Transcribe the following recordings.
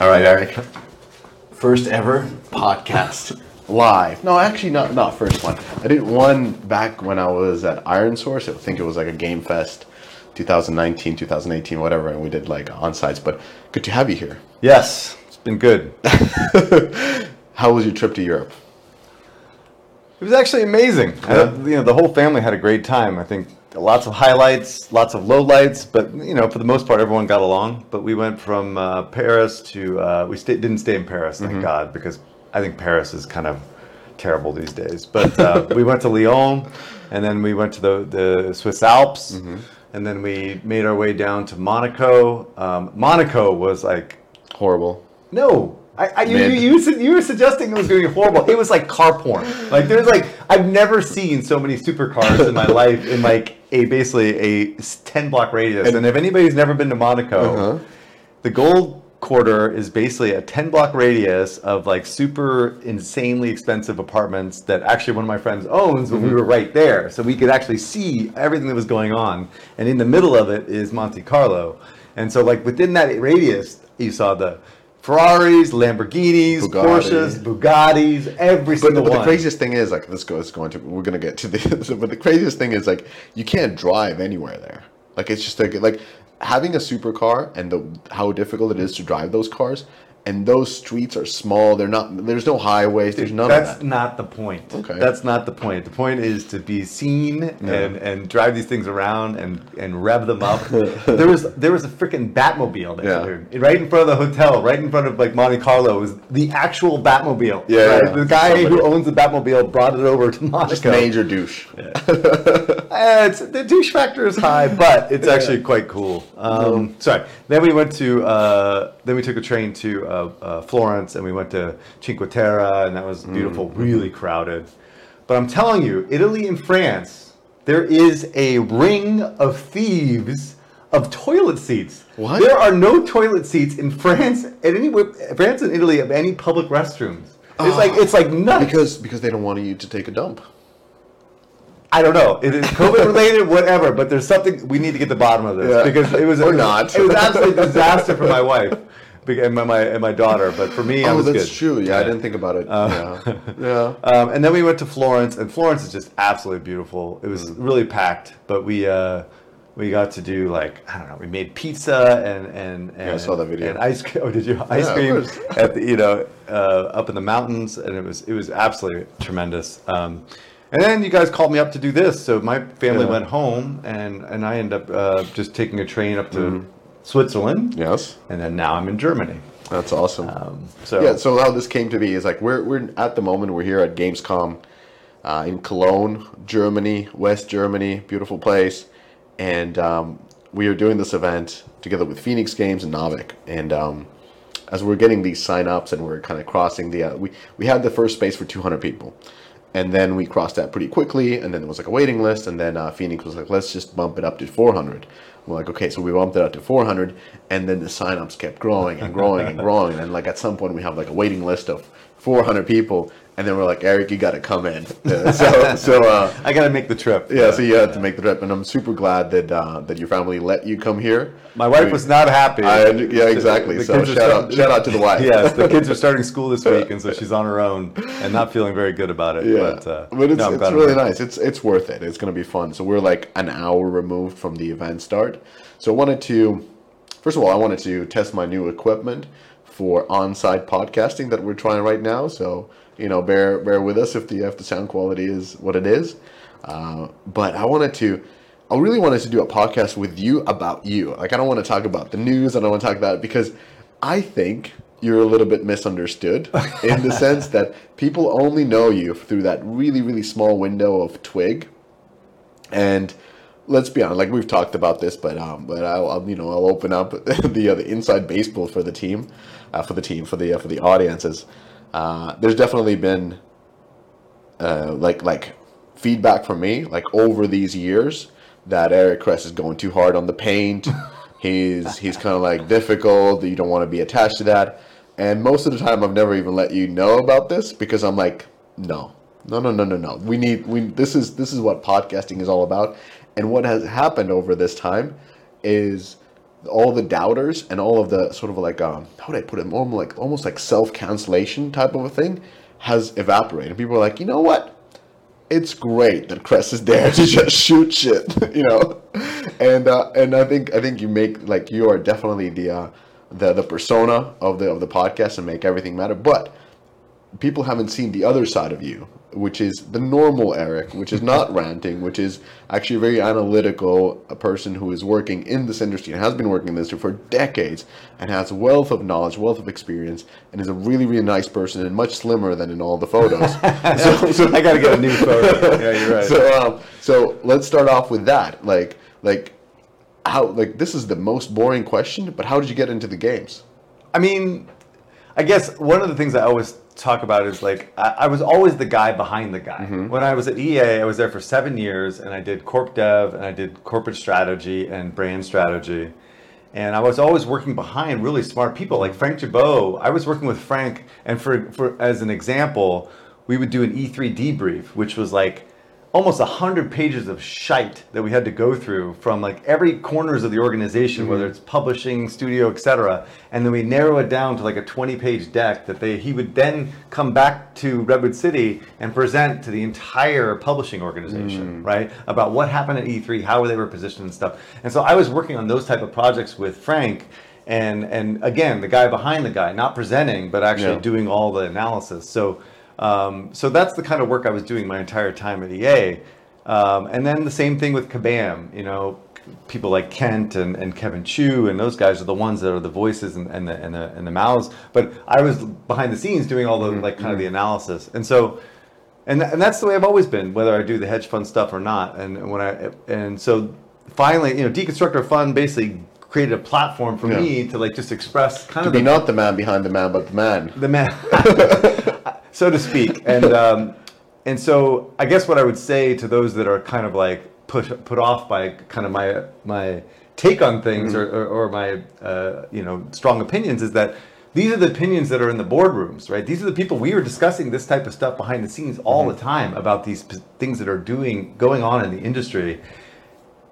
All right, Eric. First ever podcast live. No, actually, not not first one. I did one back when I was at Iron Source. I think it was like a Game Fest, 2019, 2018, whatever, and we did like on sites. But good to have you here. Yes, it's been good. How was your trip to Europe? It was actually amazing. Uh, you know, the whole family had a great time. I think lots of highlights, lots of lowlights, but you know, for the most part, everyone got along. But we went from uh, Paris to uh, we stay, didn't stay in Paris, thank God, because I think Paris is kind of terrible these days. But uh, we went to Lyon, and then we went to the the Swiss Alps, and then we made our way down to Monaco. Um, Monaco was like Horrible. no. I, I, you, you, you, you were suggesting it was going to be horrible. It was like car porn. Like there's like I've never seen so many supercars in my life in like a basically a ten block radius. And, if anybody's never been to Monaco, Uh-huh. the Gold Quarter is basically a ten block radius of like super insanely expensive apartments that actually one of my friends owns. But we were right there, so we could actually see everything that was going on. And in the middle of it is Monte Carlo, and so like within that radius, you saw the Ferraris, Lamborghinis, Bugatti. Porsches, Bugattis, every But, single but the craziest thing is like this goes going to we're gonna get to the but the craziest thing is like you can't drive anywhere there. Like it's just like like having a supercar and the how difficult it is to drive those cars and those streets are small. They're not. There's no highways. There's none That's of that. not the point. Okay. That's not the point. The point is to be seen and, and drive these things around and, and rev them up. there was there was a freaking Batmobile there, Yeah. right in front of the hotel, right in front of like Monte Carlo, was the actual Batmobile. Yeah, right? yeah. The guy who owns the Batmobile brought it over to Monaco. Just major douche. Uh, it's, the douche factor is high, but it's actually quite cool. Um, Sorry. Then we went to uh, then we took a train to uh, Uh, uh, Florence and we went to Cinque Terre and that was beautiful, mm. really crowded. But I'm telling you, Italy and France, there is a ring of thieves of toilet seats. What? There are no toilet seats in France at any France and Italy of any public restrooms. It's like ah. it's like nuts. Because because they don't want you to take a dump. I don't know. It is COVID related, whatever. But there's something we need to get to the bottom of this Yeah. because it was Or it was- not. It was absolutely a disaster for my wife and my, my and my daughter. But for me, I Oh, was that's good. true. Yeah, I didn't think about it. yeah. yeah. Um, and then we went to Florence, and Florence is just absolutely beautiful. It Mm. was really packed, but we uh, we got to do like I don't know. We made pizza and and, and I saw that video. And ice cream. Oh, did you ice Yeah, cream at the you know uh, up in the mountains, and it was it was absolutely tremendous. Um, and then you guys called me up to do this, so my family Yeah. went home, and and I ended up uh, just taking a train up to Mm-hmm. Switzerland, Yes. and then now I'm in Germany. That's awesome. Um, so yeah, so how this came to be is like we're we're at the moment we're here at Gamescom uh, in Cologne, Germany, West Germany, beautiful place, and um, we are doing this event together with Phoenix Games and Naavik, and um, as we're getting these sign-ups and we're kind of crossing the uh, we we had the first space for 200 people. And then we crossed that pretty quickly, and then there was like a waiting list, and then uh, Phoenix was like, "Let's just bump it up to 400." We're like, "Okay," so we bumped it up to 400, and then the signups kept growing and growing and growing, and like at some point we have like a waiting list of 400 people, and then we're like, "Eric, you got to come in." Yeah, so, so uh, I got to make the trip. yeah, so you had to make the trip, and I'm super glad that uh, that your family let you come here. My wife We- was not happy. I- yeah, exactly. So kids are shout out- shout out to the wife. yes, the kids are starting school this week, and so she's on her own and not feeling very good about it. Yeah, but, uh, but it's, no, it's really nice. It's it's worth it. It's going to be fun. So we're like an hour removed from the event start. So I wanted to, first of all, I wanted to test my new equipment for on-site podcasting that we're trying right now. So you know, bear bear with us if the if the sound quality is what it is. Uh, but I wanted to. I really wanted to do a podcast with you about you. Like, I don't want to talk about the news. I don't want to talk about it because I think you're a little bit misunderstood in the sense that people only know you through that really, really small window of Twig. And let's be honest, like we've talked about this, but um, but I'll, I'll you know I'll open up the uh, the inside baseball for the team, uh, for the team for the uh, for the audiences. Uh, there's definitely been uh, like like feedback from me like over these years that Eric Kress is going too hard on the paint. he's he's kind of like difficult. You don't want to be attached to that. And most of the time, I've never even let you know about this because I'm like, no, no, no, no, no, no. We need we. This is this is what podcasting is all about. And what has happened over this time is all the doubters and all of the sort of like um, how would I put it more like almost like self cancellation type of a thing has evaporated. People are like, you know what? It's great that Kress is there to just shoot shit, you know, and uh, and I think I think you make like you are definitely the uh, the the persona of the of the podcast and make everything matter, but people haven't seen the other side of you, which is the normal Eric, which is not ranting, which is actually a very analytical a person who is working in this industry and has been working in this industry for decades and has wealth of knowledge, wealth of experience, and is a really, really nice person and much slimmer than in all the photos. so, so, I got to get a new photo. yeah, you're right. So, um, so let's start off with that. Like, like how, like this is the most boring question, but how did you get into the games? I mean, I guess one of the things I always talk about is like I, I was always the guy behind the guy. Mm-hmm. When I was at EA, I was there for seven years, and I did corp dev, and I did corporate strategy and brand strategy, and I was always working behind really smart people like Frank Gibeau. I was working with Frank, and for for as an example, we would do an E3 debrief, which was like almost 100 pages of shite that we had to go through from like every corners of the organization mm-hmm. whether it's publishing studio etc and then we narrow it down to like a 20 page deck that they he would then come back to redwood city and present to the entire publishing organization mm. right about what happened at e3 how they were positioned and stuff and so i was working on those type of projects with frank and and again the guy behind the guy not presenting but actually yeah. doing all the analysis so um, so that's the kind of work I was doing my entire time at EA. Um, and then the same thing with Kabam, you know, people like Kent and, and Kevin Chou and those guys are the ones that are the voices and, and the and the and the mouths. But I was behind the scenes doing all the like kind of the mm-hmm. analysis. And so and and that's the way I've always been, whether I do the hedge fund stuff or not. And when I and so finally, you know, Deconstructor Fund basically created a platform for yeah. me to like just express kind to of be the, not the man behind the man, but the man. The man. so to speak. And um, and so I guess what I would say to those that are kind of like put put off by kind of my my take on things mm-hmm. or, or, or, my uh, you know strong opinions is that these are the opinions that are in the boardrooms, right? These are the people we are discussing this type of stuff behind the scenes all mm-hmm. the time about these p- things that are doing going on in the industry.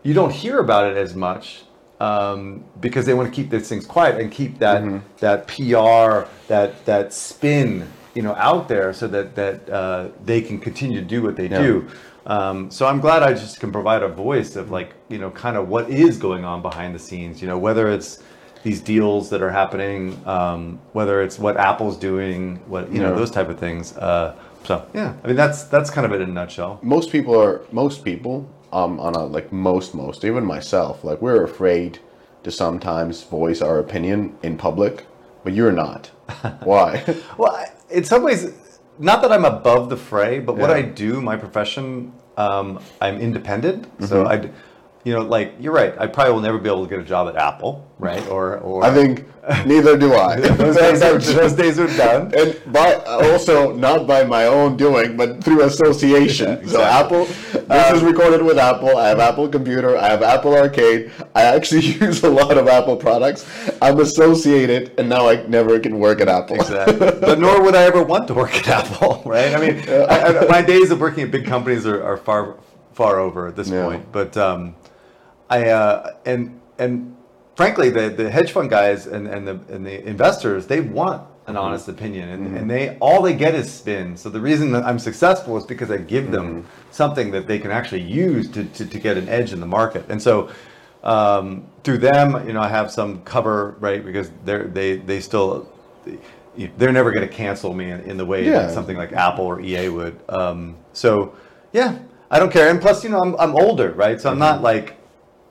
You don't hear about it as much um, because they want to keep these things quiet and keep that mm-hmm. that PR that that spin you know out there so that that uh, they can continue to do what they yeah. do. Um, so I'm glad I just can provide a voice of like you know kind of what is going on behind the scenes. You know whether it's these deals that are happening, um, whether it's what Apple's doing, what you yeah. know those type of things. Uh, so yeah, I mean that's that's kind of it in a nutshell. Most people are most people um, on a like most most even myself like we're afraid to sometimes voice our opinion in public, but you're not. Why? well, in some ways, not that I'm above the fray, but what I do, my profession, um, I'm independent. So mm-hmm. I, you know, like you're right. I probably will never be able to get a job at Apple, right? Or, or I think neither do I. those, days are, those days are done. And by also not by my own doing, but through association. Yeah, exactly. So Apple, this um, is recorded with Apple. I have Apple Computer. I have Apple Arcade. I actually use a lot of Apple products. I'm associated, and now I never can work at Apple. Exactly. but nor would I ever want to work at Apple, right? I mean, I, I, my days of working at big companies are, are far far over at this yeah. point. But um, I uh, and and frankly, the the hedge fund guys and and the and the investors they want an mm-hmm. honest opinion, and, mm-hmm. and they all they get is spin. So the reason that I'm successful is because I give them mm-hmm. something that they can actually use to, to to get an edge in the market, and so. Um, through them, you know, I have some cover, right? Because they're they they still they're never going to cancel me in, in the way yeah. that something like Apple or EA would. Um, so yeah, I don't care. And plus, you know, I'm I'm older, right? So I'm not mm-hmm. like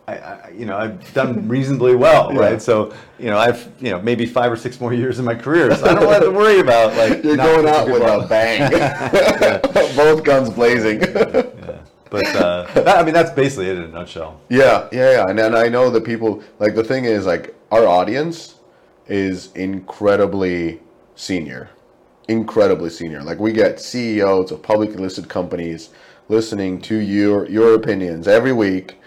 I, I, you know, I've done reasonably well, yeah. right? So, you know, I've, you know, maybe five or six more years in my career, so I don't have to worry about like you're going out with a bang, both guns blazing. yeah. But uh, that, I mean, that's basically it in a nutshell. Yeah, yeah, yeah, and and I know that people like the thing is like our audience is incredibly senior, incredibly senior. Like we get CEOs of publicly listed companies listening to your your opinions every week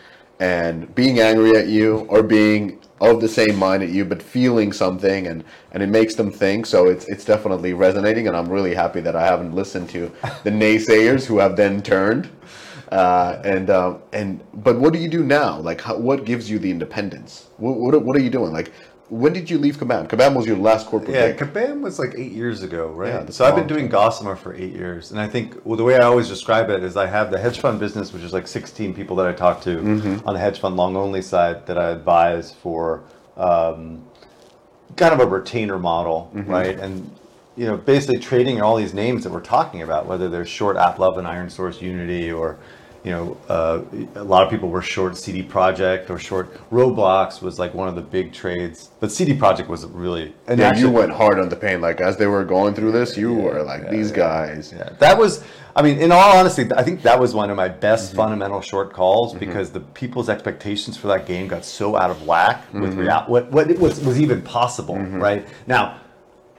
and being angry at you or being of the same mind at you but feeling something and and it makes them think so it's it's definitely resonating and I'm really happy that I haven't listened to the naysayers who have then turned Uh, and um, and but what do you do now? Like, how, what gives you the independence? What, what what are you doing? Like, when did you leave Kabam? Kabam was your last corporate Yeah, gig. Kabam was like eight years ago, right? Yeah, so I've been doing Gossamer for eight years, and I think well, the way I always describe it is I have the hedge fund business, which is like 16 people that I talk to Mm-hmm. on the hedge fund long only side that I advise for um, kind of a retainer model, Mm-hmm. right? And you know, basically trading all these names that we're talking about, whether they're short AppLovin and Iron Source Unity or you know, uh, a lot of people were short CD Projekt or short Roblox was like one of the big trades, but CD Projekt was really and yeah, actually- you went hard on the pain. Like as they were going through this, you were like yeah, these yeah, guys. Yeah, that was. I mean, in all honesty, I think that was one of my best Mm-hmm. fundamental short calls because the people's expectations for that game got so out of whack with Mm-hmm. real what what it was was even possible, right? Now,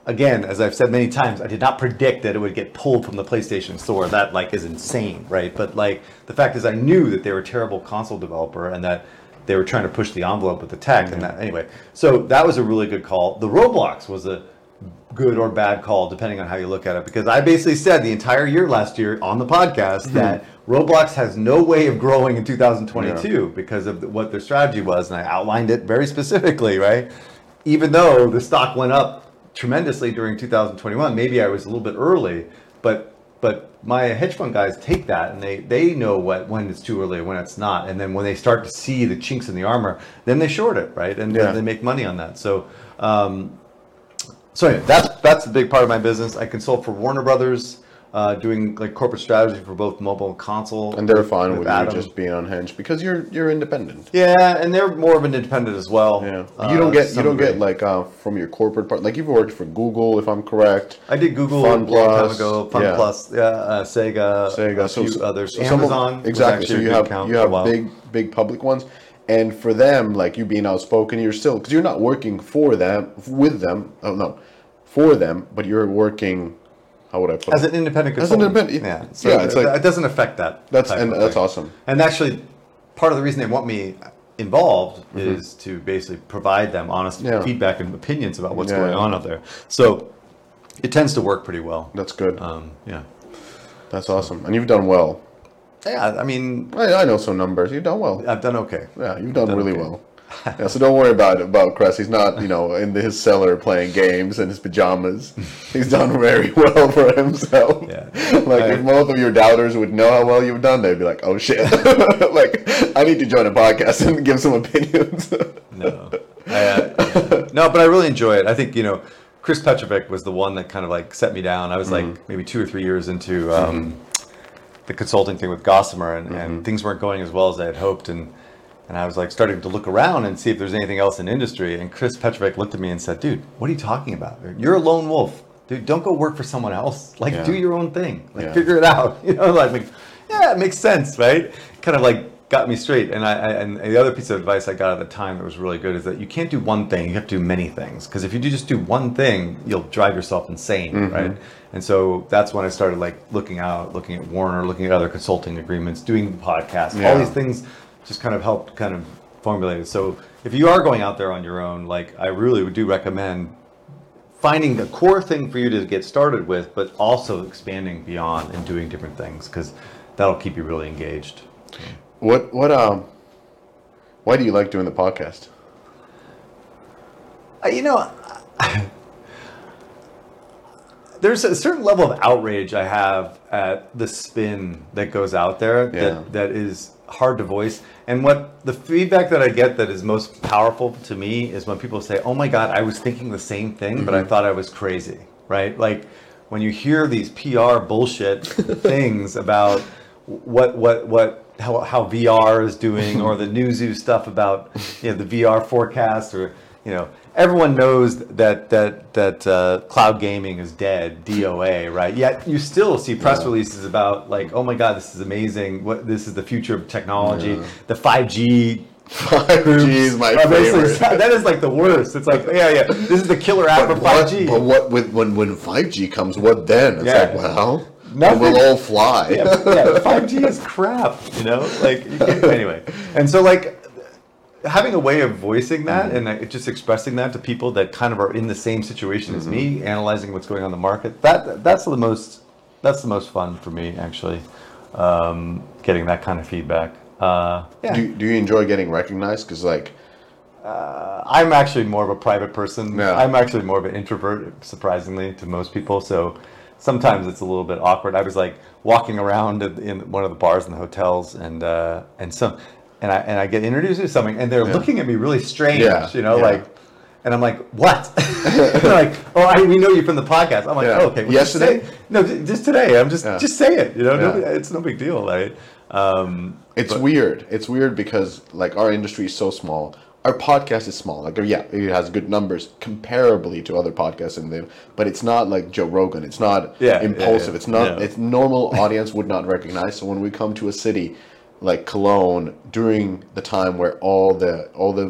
again, as I've said many times, I did not predict that it would get pulled from the PlayStation Store. That like is insane, right? But like the fact is, I knew that they were a terrible console developer and that they were trying to push the envelope with the tech and that anyway. So that was a really good call. The Roblox was a good or bad call depending on how you look at it because I basically said the entire year last year on the podcast hmm. that Roblox has no way of growing in 2022 because of what their strategy was and I outlined it very specifically, right? Even though the stock went up tremendously during 2021, maybe I was a little bit early, but but my hedge fund guys take that and they they know what when it's too early and when it's not. And then when they start to see the chinks in the armor then they short it right? And Yeah. then they make money on that. So um, so anyway, that's that's a big part of my business. I consult for Warner Brothers, uh, doing like corporate strategy for both mobile and console. And they're fine with, Adam. you just being on Hinge because you're you're independent. yeah, and they're more of an independent as well. Yeah, Uh, you don't get you don't get like uh, from your corporate part. Like you've worked for Google, if I'm correct. I did Google Fun a long time Plus, ago. Fun yeah. Plus, yeah, uh, Sega, Sega, a so few so- others. so Amazon, exactly. So you have you have big big public ones, and for them, like you being outspoken, you're still because you're not working for them with them. Oh no, for them, but you're working. How would I put as it? an independent As an consultant. independent- yeah. So yeah, it's it, like- it doesn't affect that. That's and that's thing. awesome. And actually, part of the reason they want me involved Mm-hmm. is to basically provide them honest Yeah. feedback and opinions about what's Yeah, going on out there. So it tends to work pretty well. That's good. Um, yeah. That's awesome, and you've done well. Yeah, I mean, I, I know some numbers. You've done well. I've done okay. Yeah, you've done, done really okay. well. Yeah, so don't worry about about Kress. He's not, you know, in his cellar playing games in his pajamas. He's done very well for himself. Yeah. Like I- if both of your doubters would know how well you've done, they'd be like, "Oh shit!" like I need to join a podcast and give some opinions. No, I, uh, no, but I really enjoy it. I think you know, Chris Petrovic was the one that kind of like set me down. I was Mm-hmm. like maybe two or three years into um, the consulting thing with Gossamer, and, Mm-hmm. and things weren't going as well as I had hoped, and and I was like starting to look around and see if there's anything else in industry. And Chris Petrovic looked at me and said, "Dude, what are you talking about? You're a lone wolf." Dude, don't go work for someone else. Like, Yeah. do your own thing. Like, Yeah. figure it out. You know, like, like, yeah, it makes sense, right? Kind of like got me straight. And I, I and the other piece of advice I got at the time that was really good is that you can't do one thing. You have to do many things. Because if you do just do one thing, you'll drive yourself insane, mm-hmm. right? And so that's when I started like looking out, looking at Warner, looking at other consulting agreements, doing podcasts, Yeah. all these things just kind of helped kind of formulate it. So if you are going out there on your own, like I really do recommend finding the core thing for you to get started with, but also expanding beyond and doing different things because that'll keep you really engaged. what what um? Why do you like doing the podcast? Uh, You know, there's a certain level of outrage I have at the spin that goes out there Yeah. that, that is hard to voice. And what the feedback that I get that is most powerful to me is when people say, "Oh my God, I was thinking the same thing, but I mm-hmm. thought I was crazy." Right? Like when you hear these PR bullshit things about what what what how, how VR is doing or the Newzoo stuff about you know the VR forecast or you know everyone knows that that that uh, cloud gaming is dead DOA right yet you still see press releases about like oh my god this is amazing what this is the future of technology the 5G 5G is my basically- favorite. that is like the worst it's like yeah yeah this is the killer app for But what, 5G but what with when when 5G comes, what then? It's Yeah. like, well, Nothing. it will all fly. yeah, yeah, 5G is crap, you know? Like, anyway. And so, like, having a way of voicing that and uh, just expressing that to people that kind of are in the same situation as me, analyzing what's going on in the market, that that's the most that's the most fun for me, actually. Um, getting that kind of feedback. Uh, yeah. Do, do you enjoy getting recognized? Because like, Uh, I'm actually more of a private person. Yeah. I'm actually more of an introvert, surprisingly, to most people. So sometimes it's a little bit awkward. I was like walking around in, in one of the bars in the hotels, and uh, and some, and I and I get introduced to something, and they're looking at me really strange. Yeah, You know, yeah. like. And I'm like, what? they're like, oh, I, we know you from the podcast. I'm like, Yeah. oh, okay. well, just Yesterday? say- no, just today. I'm just, Yeah. just say it. You know, Yeah. nobody- it's no big deal, right? Um, It's weird. It's weird because like our industry is so small. Our podcast is small. Like yeah, it has good numbers comparably to other podcasts in there, but it's not like Joe Rogan. It's not Yeah, yeah, Impaulsive. yeah. It's not. Yeah. It's normal audience would not recognize. So when we come to a city like Cologne during the time where all the all the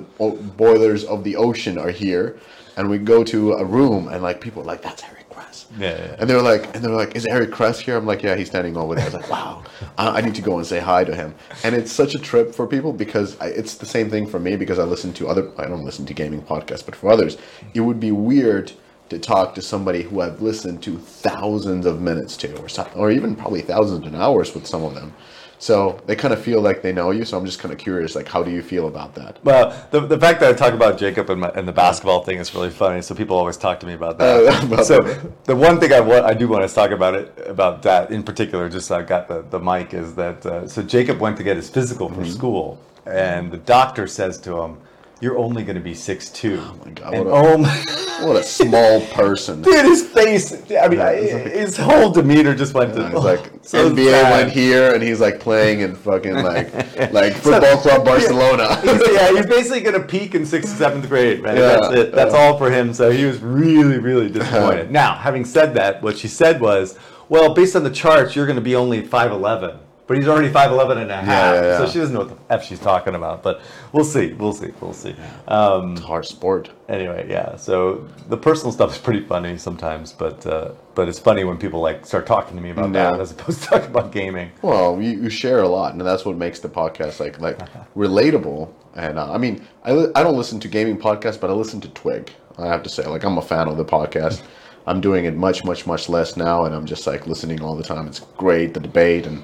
boilers of the ocean are here, and we go to a room and like people are like that's Eric Kress. Yeah, yeah, yeah. And they're like, and they're like, is Eric Kress here? I'm like, yeah, he's standing over there. I was like, wow, I, I need to go and say hi to him. And it's such a trip for people because I, it's the same thing for me because I listen to other, I don't listen to gaming podcasts, but for others, it would be weird to talk to somebody who I've listened to thousands of minutes to, or so, or even probably thousands of hours with some of them. So they kind of feel like they know you. So I'm just kind of curious, like, how do you feel about that? Well, the, the fact that I talk about Jacob and, my, and the basketball thing is really funny. So people always talk to me about that. Uh, about so that. the one thing I want, I do want to talk about it about that in particular. Just so I got the, the mic is that uh, so Jacob went to get his physical from Mm-hmm. school, and the doctor says to him, "You're only going to be six two. Oh my God, And what a- oh my. What a small person. Dude, his face, I mean, Yeah, like- his whole demeanor just went to, It's like so NBA sad. went here, and he's like playing in fucking like like football club Barcelona. he's, yeah, he's basically gonna peak in sixth, seventh grade, man. Yeah, That's it. That's yeah. all for him. So he was really, really disappointed. now, having said that, what she said was, well, based on the charts, you're gonna be only 5'11. But he's already 5'11 and a half. yeah, yeah. So she doesn't know what the F she's talking about. But we'll see. We'll see. We'll see. Um, Hard sport. anyway, yeah. So the personal stuff is pretty funny sometimes, but uh, but it's funny when people like start talking to me about Yeah. that as opposed to talking about gaming. Well, you, you share a lot, and that's what makes the podcast like like relatable. And uh, I mean, I, li- I don't listen to gaming podcasts, but I listen to Twig. I have to say, like I'm a fan of the podcast. I'm doing it much, much, much less now, and I'm just like listening all the time. It's great the debate and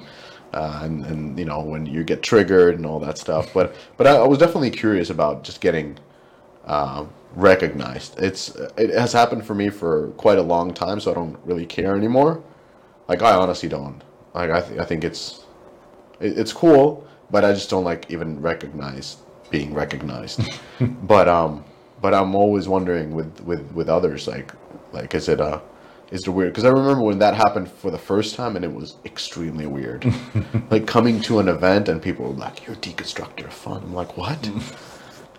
uh, and and you know when you get triggered and all that stuff. But but I, I was definitely curious about just getting uh, recognized. It's it has happened for me for quite a long time, so I don't really care anymore. Like I honestly don't. Like I, th- I think it's it, it's cool, but I just don't like even recognize being recognized. but um, but I'm always wondering with with with others like like is it uh is the weird? Because I remember when that happened for the first time, and it was extremely weird. like coming to an event and people were like, "You're a deconstructor of fun." I'm like, "What?"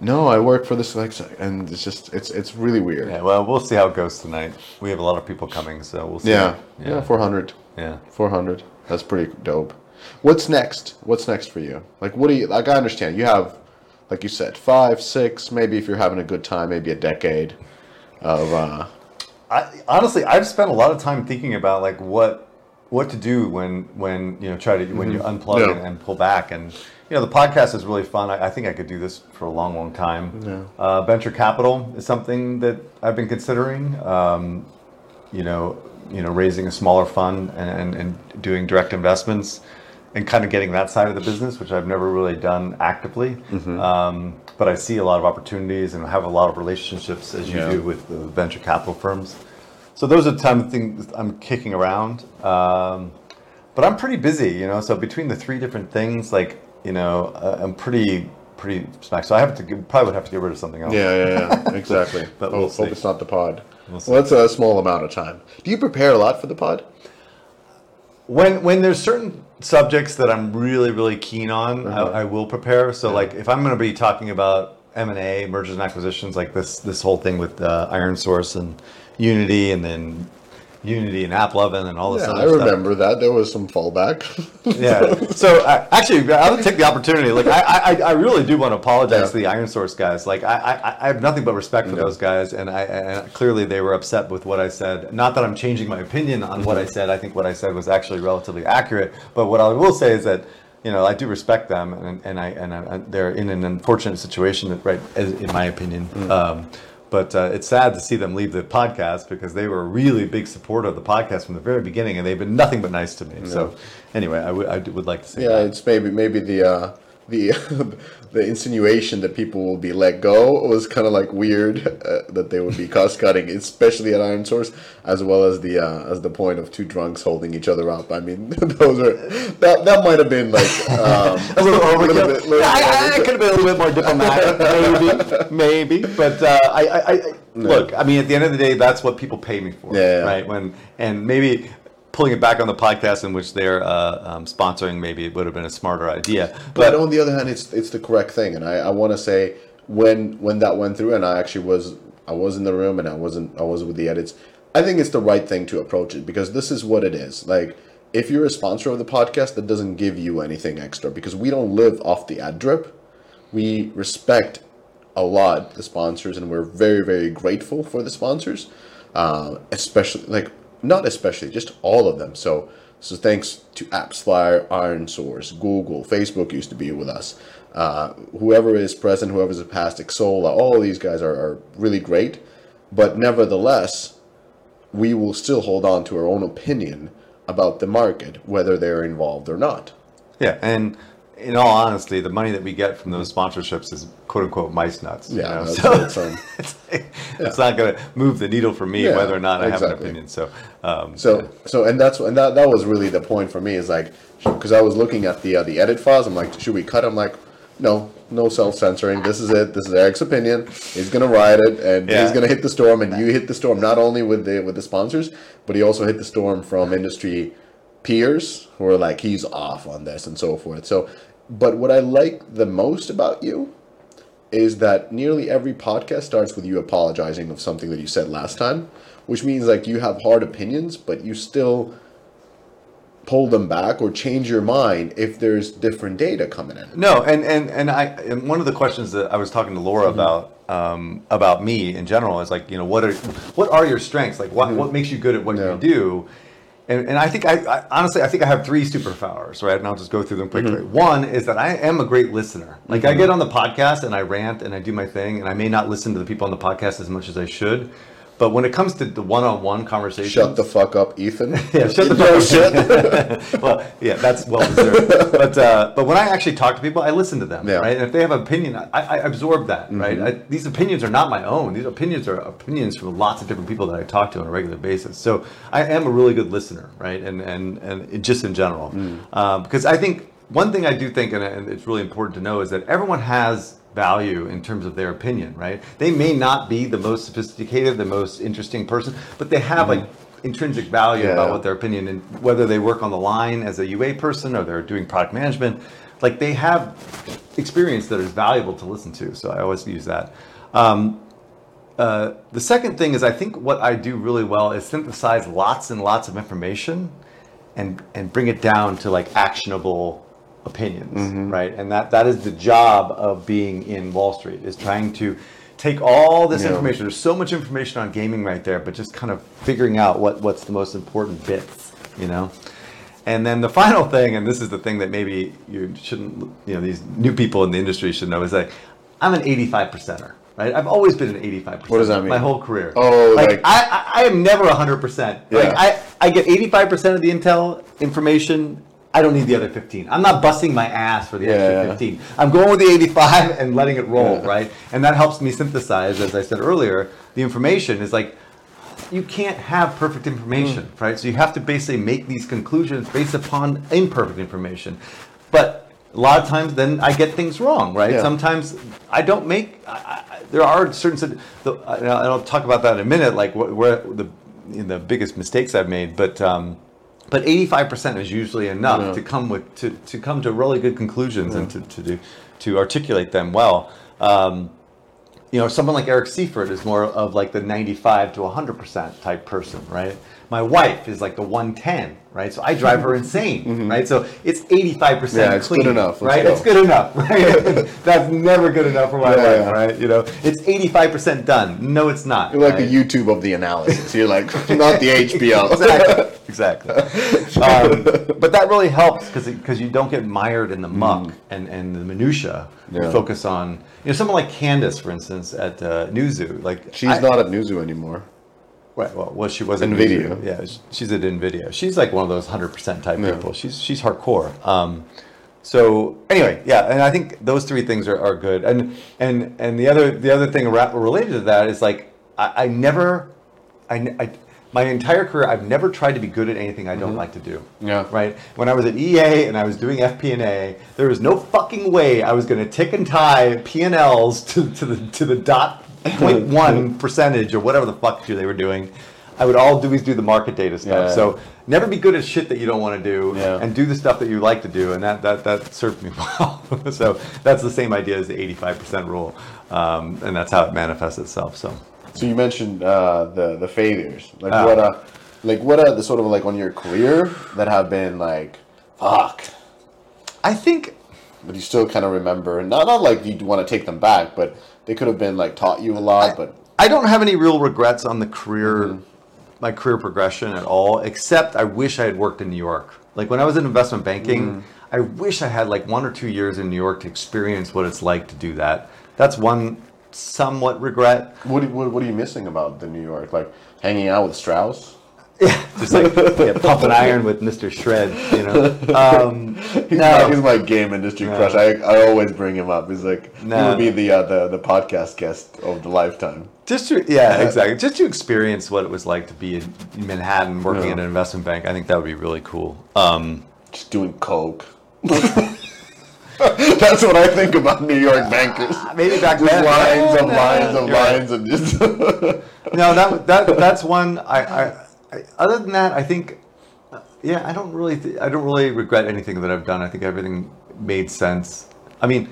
no, I work for this like, and it's just it's it's really weird. Yeah, well, we'll see how it goes tonight. We have a lot of people coming, so we'll see. Yeah, yeah, yeah, 400. yeah. 400. That's pretty dope. What's next? What's next for you? Like, what do you, like, I understand you have, like you said, five, six, maybe if you're having a good time, maybe a decade of, uh, I, honestly, I've spent a lot of time thinking about like what what to do when when you know try to when you unplug Mm-hmm. Yeah. and, and pull back and you know the podcast is really fun. I, I think I could do this for a long, long time. Yeah. Uh, venture capital is something that I've been considering. Um, you know, you know, raising a smaller fund and, and, and doing direct investments and kind of getting that side of the business, which I've never really done actively. Mm-hmm. Um, but I see a lot of opportunities and have a lot of relationships as you Yeah. do with the venture capital firms. So those are the time of things I'm kicking around. Um, but I'm pretty busy, you know. So between the three different things, like you know, uh, I'm pretty pretty smacked. So I have to give, probably would have to get rid of something else. yeah, yeah, yeah, exactly. But hope, we'll hope see. it's not the pod. We'll well, that's a small amount of time. Do you prepare a lot for the pod? When when there's certain subjects that I'm really really keen on, Uh-huh. I, I will prepare. So like if I'm going to be talking about M and A, mergers and acquisitions, like this this whole thing with uh, Iron Source and Unity, and then Unity and App AppLovin and all this Yeah, I stuff. remember that. There was some fallback. Yeah. So uh, actually, I'll take the opportunity. Like, I, I, I really do want to apologize Yeah. to the Iron Source guys. Like, I, I, I have nothing but respect for Yeah. those guys, and I and clearly they were upset with what I said. Not that I'm changing my opinion on what I said. I think what I said was actually relatively accurate. But what I will say is that. You know, I do respect them, and, and I and I, they're in an unfortunate situation, that, right? In my opinion, um, But uh, it's sad to see them leave the podcast because they were a really big supporter of the podcast from the very beginning, and they've been nothing but nice to me. So, anyway, I would- would like to say Yeah, that. it's maybe maybe the uh, the the insinuation that people will be let go was kind of like weird uh, that they would be cost cutting, especially at Iron Source, as well as the uh, as the point of two drunks holding each other up. I mean, those are that that might have been like um, a little overkill. bit- little Yeah, I, I, I could have been a little bit more diplomatic, maybe, maybe. But uh, I, I, I look. I mean, at the end of the day, that's what people pay me for, Yeah, yeah. right? When and maybe pulling it back on the podcast in which they're uh, um, sponsoring, maybe it would have been a smarter idea. But on the other hand, it's it's the correct thing, and I, I want to say when when that went through, and I actually was I was in the room, and I wasn't I was with the edits. I think it's the right thing to approach it because this is what it is. Like if you're a sponsor of the podcast, that doesn't give you anything extra because we don't live off the ad drip. We respect a lot the sponsors, and we're very very grateful for the sponsors, uh, especially like not especially just all of them. So so thanks to AppsFlyer, Iron Source, Google, Facebook used to be with us. Uh, whoever is present, whoever's past, Xsolla, all these guys are, are really great. But nevertheless, we will still hold on to our own opinion about the market, whether they're involved or not. yeah, and in all honesty, the money that we get from those sponsorships is quote unquote mice nuts. you Yeah, know? that's so it's, um, it's, it's not going to move the needle for me Yeah, whether or not I have an opinion. So, um, So so and that's and that that was really the point for me is like because I was looking at the uh, the edit files. I'm like, should we cut? I'm like, no, no self censoring. This is it. This is Eric's opinion. He's gonna write it, and Yeah. he's gonna hit the storm. And you hit the storm not only with the with the sponsors, but he also hit the storm from industry peers who are like, he's off on this and so forth. So, but what I like the most about you is that nearly every podcast starts with you apologizing of something that you said last time, which means like you have hard opinions, but you still pull them back or change your mind if there's different data coming in. No, and and and I and one of the questions that I was talking to Laura Mm-hmm. about um, about me in general is like you know what are what are your strengths like what what makes you good at what Mm-hmm. Yeah. you do. And, and I think I, I honestly I think I have three superpowers, right? And I'll just go through them quickly. Mm-hmm. One is that I am a great listener. Like I get on the podcast and I rant and I do my thing, and I may not listen to the people on the podcast as much as I should. But when it comes to the one-on-one conversation, Shut the fuck up, Ethan. Yeah, shut the fuck shit. well, yeah, that's well deserved. but uh, but when I actually talk to people, I listen to them, Yeah. Mm-hmm. right? And if they have an opinion, I, I absorb that, right? I, these opinions are not my own. These opinions are opinions from lots of different people that I talk to on a regular basis. So I am a really good listener, right? And and and just in general, Mm. um, because I think one thing I do think, and, and it's really important to know, is that everyone has value in terms of their opinion, right? They may not be the most sophisticated, the most interesting person, but they have like intrinsic value Yeah. about what their opinion and whether they work on the line as a UA person or they're doing product management, like they have experience that is valuable to listen to. So I always use that. Um, uh, the second thing is I think what I do really well is synthesize lots and lots of information and and bring it down to like actionable opinions, Mm-hmm. right? And that that is the job of being in Wall Street is trying to take all this Yeah. information. There's so much information on gaming right there, but just kind of figuring out what what's the most important bits, you know. And then the final thing, and this is the thing that maybe you shouldn't, you know, these new people in the industry should know, is that I'm an 85 percenter, right? I've always been an 85 percenter. What does that mean? My whole career. Oh, like, like- I, I, I am never 100 percent. Like Yeah. I, I get 85 percent of the intel information. I don't need the other 15. I'm not busting my ass for the Yeah, extra yeah. 15. I'm going with the 85 and letting it roll, right? And that helps me synthesize, as I said earlier, the information is like you can't have perfect information, Mm. right? So you have to basically make these conclusions based upon imperfect information. But a lot of times, then I get things wrong, right? Yeah. Sometimes I don't make. I, I, there are certain, the, and I'll talk about that in a minute, like wh- where the you know, the biggest mistakes I've made, but. Um, but 85% is usually enough Yeah. to come with to, to come to really good conclusions and to, to do to articulate them well. Um, you know, someone like Eric Seufert is more of like the 95 to 100% type person, right? My wife is like the 110, right? So I drive her insane, right? So it's 85% Mm-hmm. Yeah, it's clean, good enough. Let's right? go. It's good enough, right? That's never good enough for my Yeah, wife, yeah. right? You know, it's 85% done. No, it's not. You're like right? the YouTube of the analysis. You're like not the HBO. exactly. exactly. Um, but that really helps because you don't get mired in the muck and, and the minutia. You Yeah. focus on you know someone like Candace, for instance, at uh. Like She's I- not at Newzoo anymore. Right, well, well, she was NVIDIA. Yeah, she's at Nvidia. She's like one of those hundred percent type Yeah. people. She's she's hardcore. Um, so anyway, yeah, and I think those three things are, are good. And and and the other the other thing related to that is like I, I never, I, I my entire career I've never tried to be good at anything I don't like to do. Yeah. Right. When I was at EA and I was doing FP&A, there was no fucking way I was going to tick and tie P&Ls to, to the to the dot point one percentage or whatever the fuck they were doing. I would all do is do the market data stuff. Yeah. So never be good at shit that you don't want to do, Yeah. and do the stuff that you like to do, and that that that served me well. so that's the same idea as the eighty-five percent rule, um, and that's how it manifests itself. So. So you mentioned uh, the the failures. Like Ah. what uh like what are the sort of like on your career that have been like fuck, I think but you still kind of remember. Not not like you want to take them back, but they could have been like taught you a lot. but I don't have any real regrets on the career, mm-hmm. my career progression at all, except I wish I had worked in New York. Like when I was in investment banking, mm-hmm. I wish I had like one or two years in New York to experience what it's like to do that. That's one somewhat regret. what, what what are you missing about the New York? Like hanging out with Strauss. Just like yeah, pumping iron with Mr. Shred, you know. Um, He's, no. my, he's my game industry crush. I, I always bring him up. He's like he No. would be the uh, the the podcast guest of the lifetime. Just to yeah, exactly. Just to experience what it was like to be in Manhattan working Yeah. at an investment bank, I think that would be really cool. Um, Just doing coke. That's what I think about New York bankers. maybe back Just then. lines Yeah, and no, lines and you're right. lines and just. no, that that that's one. I, I, I other than that, I think, uh, yeah, I don't really, th- I don't really regret anything that I've done. I think everything made sense. I mean,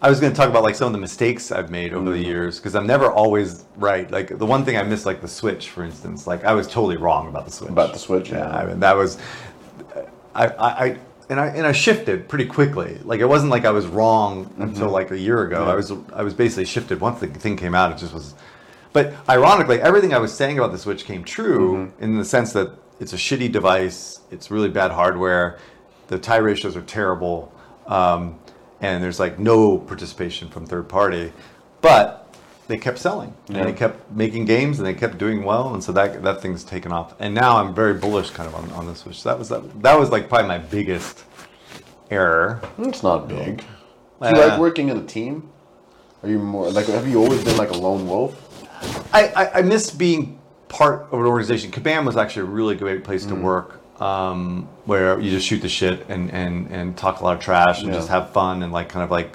I was going to talk about like some of the mistakes I've made over the years because I'm never always right. Like the one thing I missed, like the switch, for instance. Like I was totally wrong about the switch. About the switch, yeah. yeah. I mean, that was, I, I, I and I and I shifted pretty quickly. Like it wasn't like I was wrong Mm-hmm. until like a year ago. I was I was basically shifted once the thing came out. It just was. But ironically, everything I was saying about the Switch came true Mm-hmm. in the sense that it's a shitty device. It's really bad hardware. The tie ratios are terrible, um, and there's like no participation from third party. But they kept selling Yeah. and they kept making games and they kept doing well, and so that that thing's taken off. And now I'm very bullish, kind of on, on the Switch. That was that, that was like probably my biggest error. it's not big. Do you Uh, like working in a team? Are you more like? Have you always been like a lone wolf? I, I, I miss being part of an organization. Kabam was actually a really great place Mm. to work, um, where you just shoot the shit and, and, and talk a lot of trash and Yeah. just have fun and like kind of like.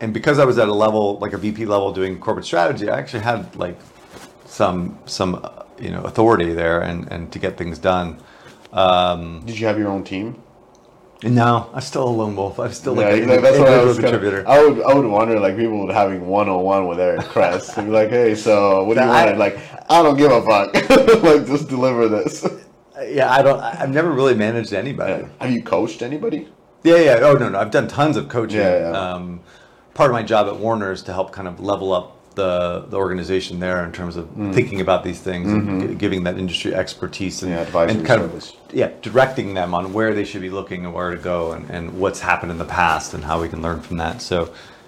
And because I was at a level like a VP level doing corporate strategy, I actually had like some some uh, you know authority there and, and to get things done. Um, Did you have your own team? Now I'm still a lone wolf. I'm still like Yeah, an that's what I was contributor. I would I would wonder like people would having one on one with Eric Kress and be like, hey, so what do you want? Like I don't give a fuck. like just deliver this. yeah, I don't. I've never really managed anybody. Have you coached anybody? Yeah, yeah. Oh no, no. I've done tons of coaching. Yeah, yeah. Um, part of my job at Warner is to help kind of level up the the organization there in terms of Mm. thinking about these things and gi- giving that industry expertise and, Mm-hmm. Yeah, and kind service. of yeah directing them on where they should be looking and where to go and, and what's happened in the past and how we can learn from that. So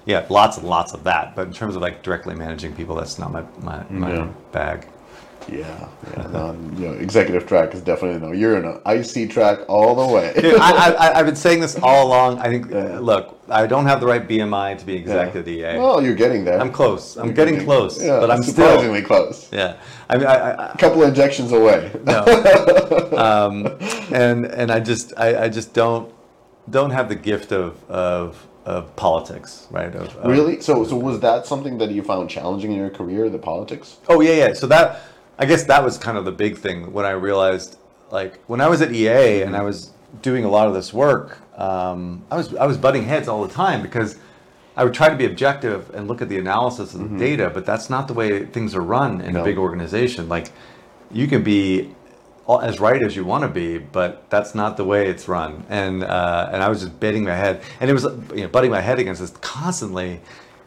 yeah, lots and lots of that. But in terms of like directly managing people, that's not my my, my Yeah. bag. Yeah, yeah. No, you know, executive track is definitely no. You're in an IC track all the way. I, I, I've been saying this all along. I think, Yeah. look, I don't have the right BMI to be executive EA. Well, you're getting there. I'm close. I'm getting close, Yeah, but I'm still. surprisingly close. Yeah, I mean, I, I, A couple of injections away. no, um, and and I just I, I just don't don't have the gift of of, of politics, right? Of, of- Really? So, so was that something that you found challenging in your career, the politics? Oh yeah, yeah. So that I guess that was kind of the big thing when I realized, like, when I was at EA and I was doing a lot of this work, um, I was I was butting heads all the time because I would try to be objective and look at the analysis of the data, but that's not the way things are run in No. a big organization. Like, you can be all- as right as you want to be, but that's not the way it's run. And uh, and I was just betting my head, and it was you know butting my head against this constantly,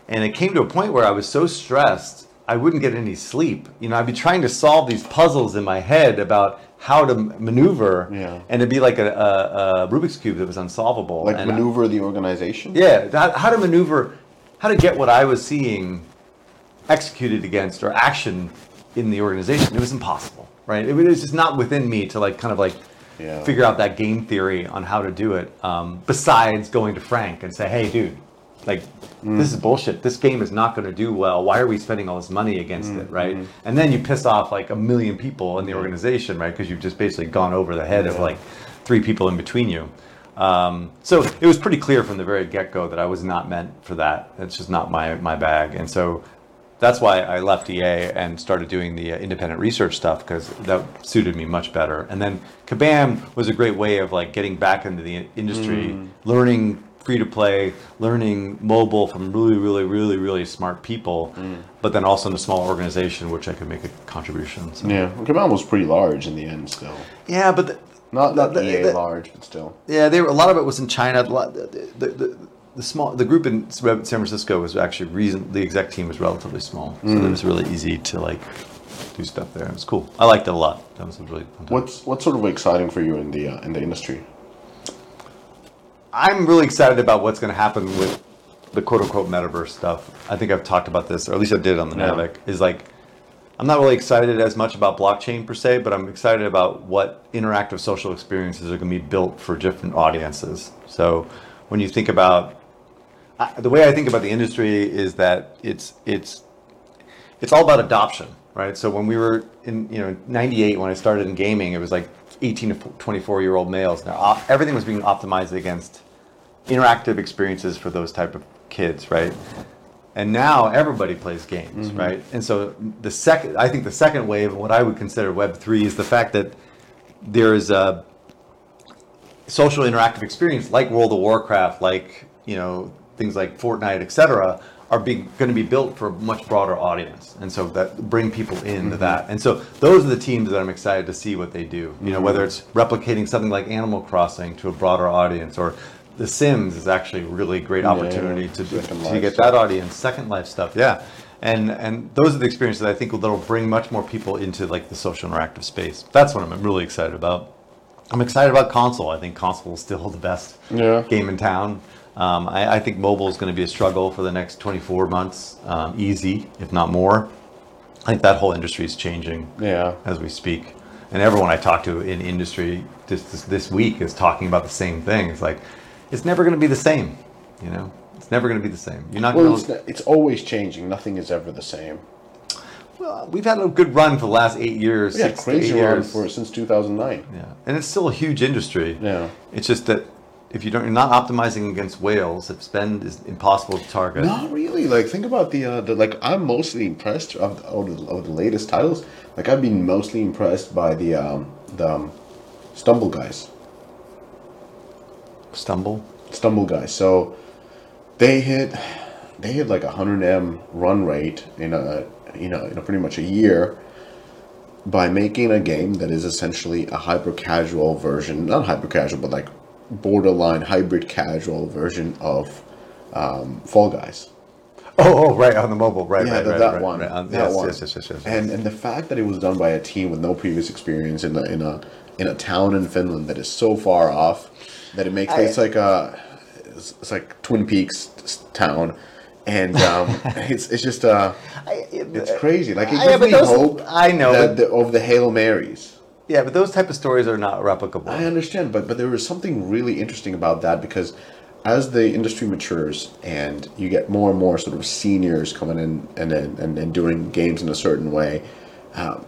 and it came to a point where I was so stressed I wouldn't get any sleep. You know, I'd be trying to solve these puzzles in my head about how to maneuver, Yeah. and it'd be like a, a, a Rubik's cube that was unsolvable. Like and I- maneuver the organization. yeah, that, how to maneuver, how to get what I was seeing executed against or action in the organization. It was impossible, right? It was just not within me to like kind of like Yeah. figure out that game theory on how to do it. Um, besides going to Frank and say, hey, dude, like this is bullshit. This game is not going to do well. Why are we spending all this money against it, right? And then you piss off like a million people in the organization, right? Because you've just basically gone over the head of like three people in between you. Um, so it was pretty clear from the very get go that I was not meant for that. It's just not my my bag. And so that's why I left EA and started doing the uh, independent research stuff because that suited me much better. And then Kabam was a great way of like getting back into the industry, learning free to play, learning mobile from really, really, really, really smart people, but then also in a small organization which I could make a contribution. So. Yeah. Well, Kabam was pretty large in the end, still. Yeah, but the, Not not The- EA the- large, but still. Yeah, they were, a lot of it was in China. The, the, small the group in San Francisco was actually reason the exec team was relatively small, so it was really easy to like do stuff there. It was cool. I liked it a lot. That was really fun time. What's what's sort of exciting for you in the uh, in the industry? I'm really excited about what's going to happen with the quote unquote metaverse stuff. I think I've talked about this, or at least I did on the Yeah. Naavik. Is like I'm not really excited as much about blockchain per se, but I'm excited about what interactive social experiences are going to be built for different audiences. So when you think about I, the way I think about the industry is that it's it's it's all about adoption, right? So when we were in you know '98 when I started in gaming, it was like 18 to 24 year old males. Now everything was being optimized against interactive experiences for those type of kids, right? And now everybody plays games, mm-hmm. right? And so the second, I think the second wave, and what I would consider Web three, is the fact that there is a social interactive experience like World of Warcraft, like you know things like Fortnite, etc., are being going to be built for a much broader audience, and so that bring people into mm-hmm. that. And so those are the teams that I'm excited to see what they do. You know, mm-hmm. whether it's replicating something like Animal Crossing to a broader audience, or The Sims is actually a really great opportunity to, Second to get stuff. that audience, Second Life stuff, yeah. And and those are the experiences that I think that'll bring much more people into like the social interactive space. That's what I'm really excited about. I'm excited about console. I think console is still the best Yeah. game in town. Um, I, I think mobile is going to be a struggle for the next 24 months, um, easy, if not more. I think that whole industry is changing Yeah. as we speak. And everyone I talk to in industry just this, this week is talking about the same thing. It's like, it's never going to be the same, you know? It's never going to be the same. You're not Well, going it's, to. it's always changing. Nothing is ever the same. Well, we've had a good run for the last eight years, Yeah, six crazy run years. for since 2009. Yeah, and it's still a huge industry. Yeah. It's just that if you don't, you're not optimizing against whales. If spend is impossible to target. Not really. Like think about the uh, the like I'm mostly impressed of the, of the, of the latest titles. Like I've been mostly impressed by the um, the um, Stumble guys. Stumble. Stumble guys. So they hit they hit like a hundred m run rate in a you know in a pretty much a year by making a game that is essentially a hyper casual version, not hyper casual, but like borderline hybrid casual version of um, Fall Guys. Oh, oh, right on the mobile, right, Yeah, right, that, right, that right, one. right, on- that yes, one. yes, yes, yes, yes, yes. And and the fact that it was done by a team with no previous experience in a in a in a town in Finland that is so far off that it makes I- it's like a it's, it's like Twin Peaks town, and um, it's it's just uh it's crazy. Like it yeah, gives me those- hope. I know, that the, of the Hail Marys. yeah, but those type of stories are not replicable. I understand, but but there was something really interesting about that because as the industry matures and you get more and more sort of seniors coming in and and, and, and doing games in a certain way, um,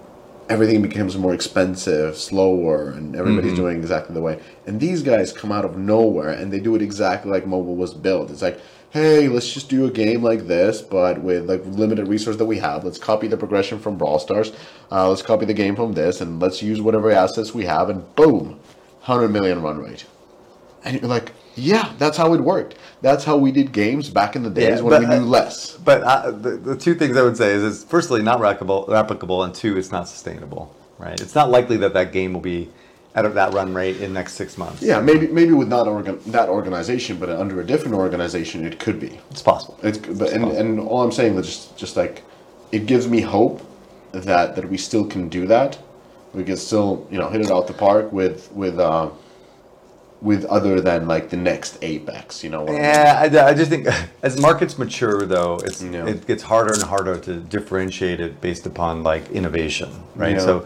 everything becomes more expensive, slower, and everybody's doing exactly the way. And these guys come out of nowhere and they do it exactly like mobile was built. It's like. Hey, let's just do a game like this, but with like limited resource that we have. Let's copy the progression from Brawl Stars. Uh, let's copy the game from this, and let's use whatever assets we have, and boom, 100 million run rate. And you're like, yeah, that's how it worked. That's how we did games back in the days Yeah, when we I- knew less. But uh, the, the two things I would say is, is firstly not replicable, replicable, and two, it's not sustainable. Right? It's not likely that that game will be at that run rate in the next six months. Yeah, maybe maybe with not organ- that organization, but under a different organization, it could be. it's possible. It's but and, and all I'm saying is just just like it gives me hope that that we still can do that. We can still you know hit it out the park with with uh, with other than like the next apex. You know. What I mean? Yeah, I, I just think as markets mature, though, it's Yeah. it gets harder and harder to differentiate it based upon like innovation, right? Yeah. So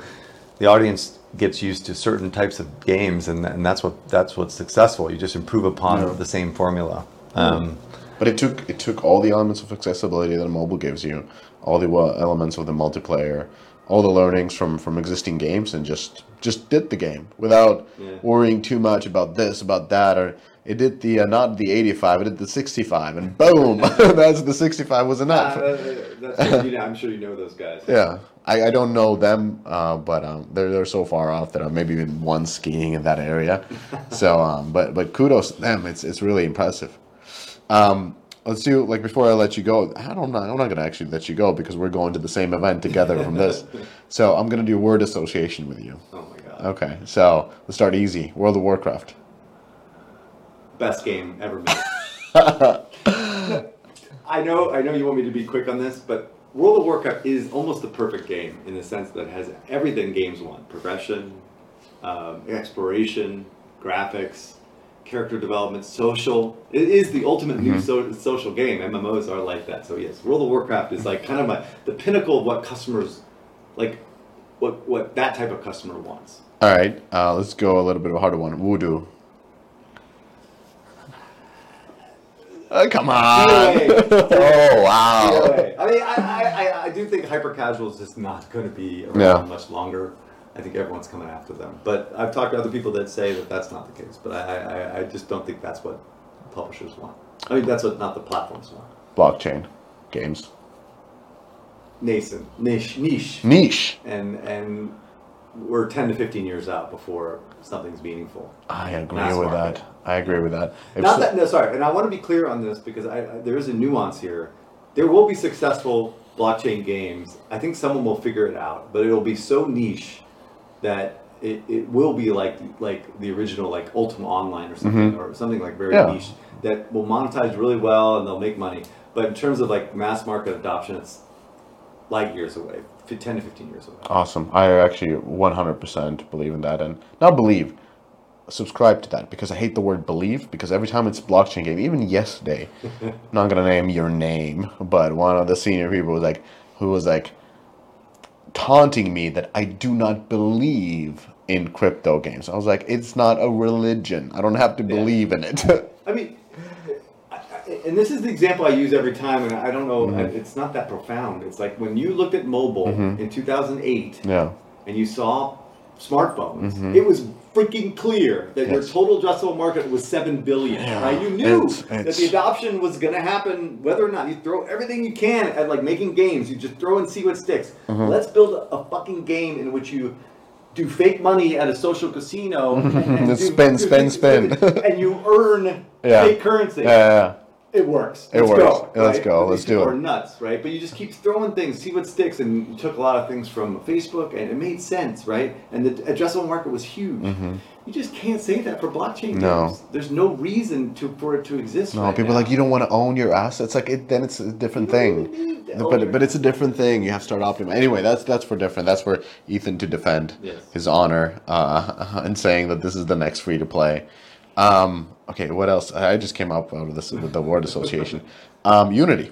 the audience gets used to certain types of games, and, and that's what that's what's successful. You just improve upon Yeah. the same formula. Um, But it took it took all the elements of accessibility that a mobile gives you, all the elements of the multiplayer, all the learnings from from existing games, and just just did the game without Yeah. worrying too much about this, about that, or it did the uh, not the eighty five, it did the sixty five, and boom, that's the sixty five was enough. you know I'm sure you know those guys. Yeah, I, I don't know them, uh, but um, they're they're so far off that I've maybe even one skiing in that area. so, um, but but kudos to them. It's it's really impressive. Um, let's do like before I let you go. I don't know. I'm not gonna actually let you go because we're going to the same event together from this. So I'm gonna do word association with you. Oh my god. Okay. So let's start easy. World of Warcraft. Best game ever made. I know, I know you want me to be quick on this, but World of Warcraft is almost the perfect game in the sense that it has everything games want: progression, um, exploration, graphics, character development, social. It is the ultimate new so- social game. MMOs are like that. So yes, World of Warcraft is like kind of my, the pinnacle of what customers like, what what that type of customer wants. All right. Uh, let's go a little bit of a harder one. Voodoo. Uh, come on. Oh wow. I mean, I, I, I, do think hyper casual is just not going to be around Yeah. much longer. I think everyone's coming after them. But I've talked to other people that say that that's not the case. But I, I, I just don't think that's what publishers want. I mean, that's what not the platforms want. Blockchain games. Nascent, niche, niche, Niche. and and we're ten to fifteen years out before something's meaningful. I agree Mass with market. that. I agree with that. If Not so- that no, sorry, and I want to be clear on this because I, I there is a nuance here. There will be successful blockchain games. I think someone will figure it out, but it'll be so niche that it, it will be like like the original like Ultima Online or mm-hmm. something or something like very Yeah. niche that will monetize really well and they'll make money. But in terms of like mass market adoption, it's light years away, ten to fifteen years away. Awesome. I actually 100% believe in that. And not believe, subscribe to that because I hate the word believe because every time it's blockchain game, even yesterday, I'm not going to name your name, but one of the senior people was like, who was like taunting me that I do not believe in crypto games. I was like, it's not a religion. I don't have to believe in it. I mean, and this is the example I use every time, and I don't know, Mm-hmm. it's not that profound. It's like when you looked at mobile in 2008 yeah. and you saw smartphones, it was freaking clear that your Mm-hmm. Total addressable market was 7 billion, Yeah, right? You knew it's- that the adoption was going to happen whether or not you throw everything you can at like making games. You just throw and see what sticks. Mm-hmm. Let's build a, a fucking game in which you do fake money at a social casino and, and do- Spin, do things- spin. and you earn Yeah. fake currency. Yeah. It works. It Let's works. Go, Let's right? go. But Let's do it. We're nuts, right? But you just keep throwing things, see what sticks, and you took a lot of things from Facebook, and it made sense, right? And the addressable market was huge. You just can't say that for blockchain Mm-hmm. No. games. There's no reason to for it to exist. No, right people now. are like you don't want to own your assets. Like it, then it's a different thing. really need to own But your- but it's a different thing. You have to start optimizing. Anyway, that's that's for different. That's for Ethan to defend Yes. his honor uh, and saying that this is the next free to play. Um, okay, what else? I just came up out of this with the word association. Um, Unity.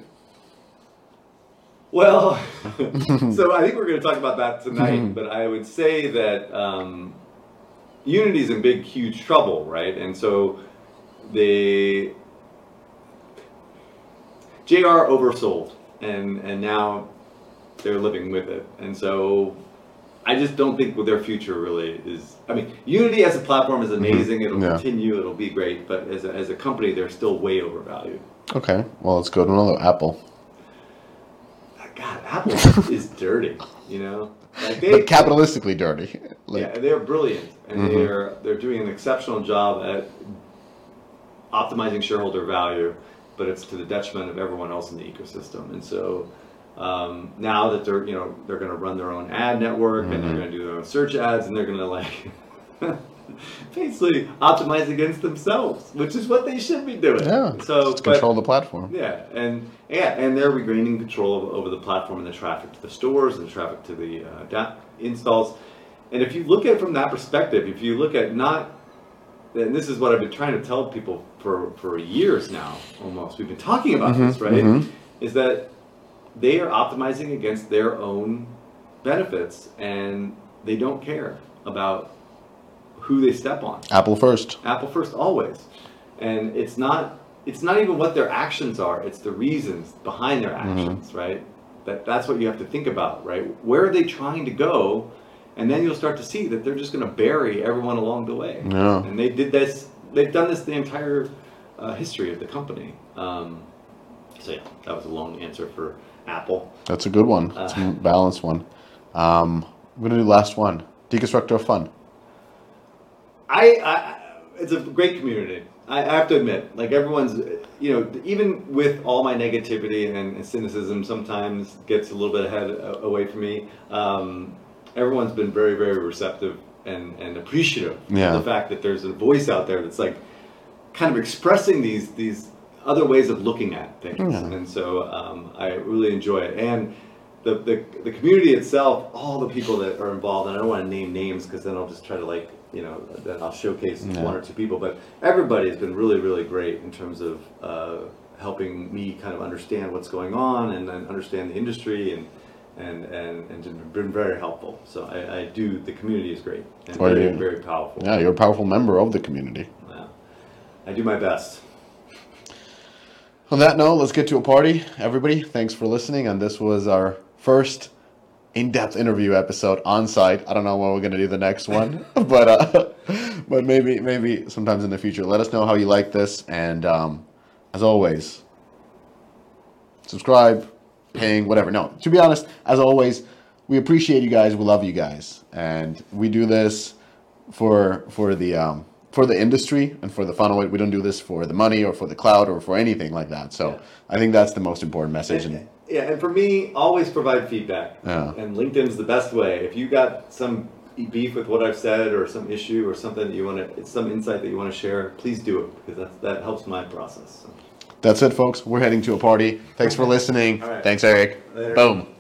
Well, so I think we're going to talk about that Mm-hmm. tonight, but I would say that um, is in big, huge trouble, right? And so they JR oversold, and and now they're living with it, and so I just don't think their future really is. I mean, Unity as a platform is amazing; it'll Mm-hmm. Yeah. continue, it'll be great, but as a, as a company, they're still way overvalued. Okay, well let's go to another Apple. God, Apple is dirty, you know. Like they, But capitalistically dirty. Like, yeah, they're brilliant, and Mhm. they're they're doing an exceptional job at optimizing shareholder value, but it's to the detriment of everyone else in the ecosystem. And so um, now that they're you know they're going to run their own ad network and they're Mhm. going to do their own search ads, and they're going to like basically optimize against themselves, which is what they should be doing. Yeah. So but- control the platform. yeah, and yeah, and they're regaining control over the platform and the traffic to the stores and the traffic to the uh, da- installs. And if you look at it from that perspective, if you look at not, and this is what I've been trying to tell people for for years now, almost. We've been talking about this, right? mhm. Is that they are optimizing against their own benefits, and they don't care about who they step on. Apple first. Apple first always. And it's not it's not even what their actions are, it's the reasons behind their actions, right? That that's what you have to think about, right? Where are they trying to go? And then you'll start to see that they're just going to bury everyone along the way. Yeah. And they did this they've done this the entire uh, history of the company. Um, so yeah, that was a long answer for Apple. That's a good one. It's a balanced one. Um, we're gonna do last one. Deconstructor of fun. I, I it's a great community. I, I have to admit, like everyone's, you know, even with all my negativity and, and cynicism, sometimes gets a little bit ahead uh, away from me. Um, everyone's been very, very receptive and, and appreciative Yeah. of the fact that there's a voice out there that's like kind of expressing these these other ways of looking at things, Yeah. and so um, I really enjoy it. And the, the the community itself, all the people that are involved, and I don't want to name names because then I'll just try to like you know then I'll showcase Yeah. one or two people, but everybody has been really really great in terms of uh, helping me kind of understand what's going on and, and understand the industry and. And, and, and been very helpful. So I, I do, the community is great and very, very powerful. Yeah, you're a powerful member of the community. Yeah. I do my best. On that note, let's get to a party. Everybody, thanks for listening. And this was our first in-depth interview episode on site. I don't know when we're gonna do the next one, but uh, but maybe maybe sometimes in the future. Let us know how you like this, and um, as always, subscribe, ping, whatever. No, to be honest, as always, we appreciate you guys. We love you guys, and we do this for for the um, for the industry and for the funnel. We don't do this for the money or for the cloud or for anything like that. So Yeah. I think that's the most important message. And Yeah, and for me, always provide feedback. Yeah. And LinkedIn's the best way. If you got some beef with what I've said or some issue or something that you want to, it's some insight that you want to share, please do it because that, that helps my process. So. that's it, folks. We're heading to a party. Thanks for listening. Right. Thanks, Eric. Later. Boom.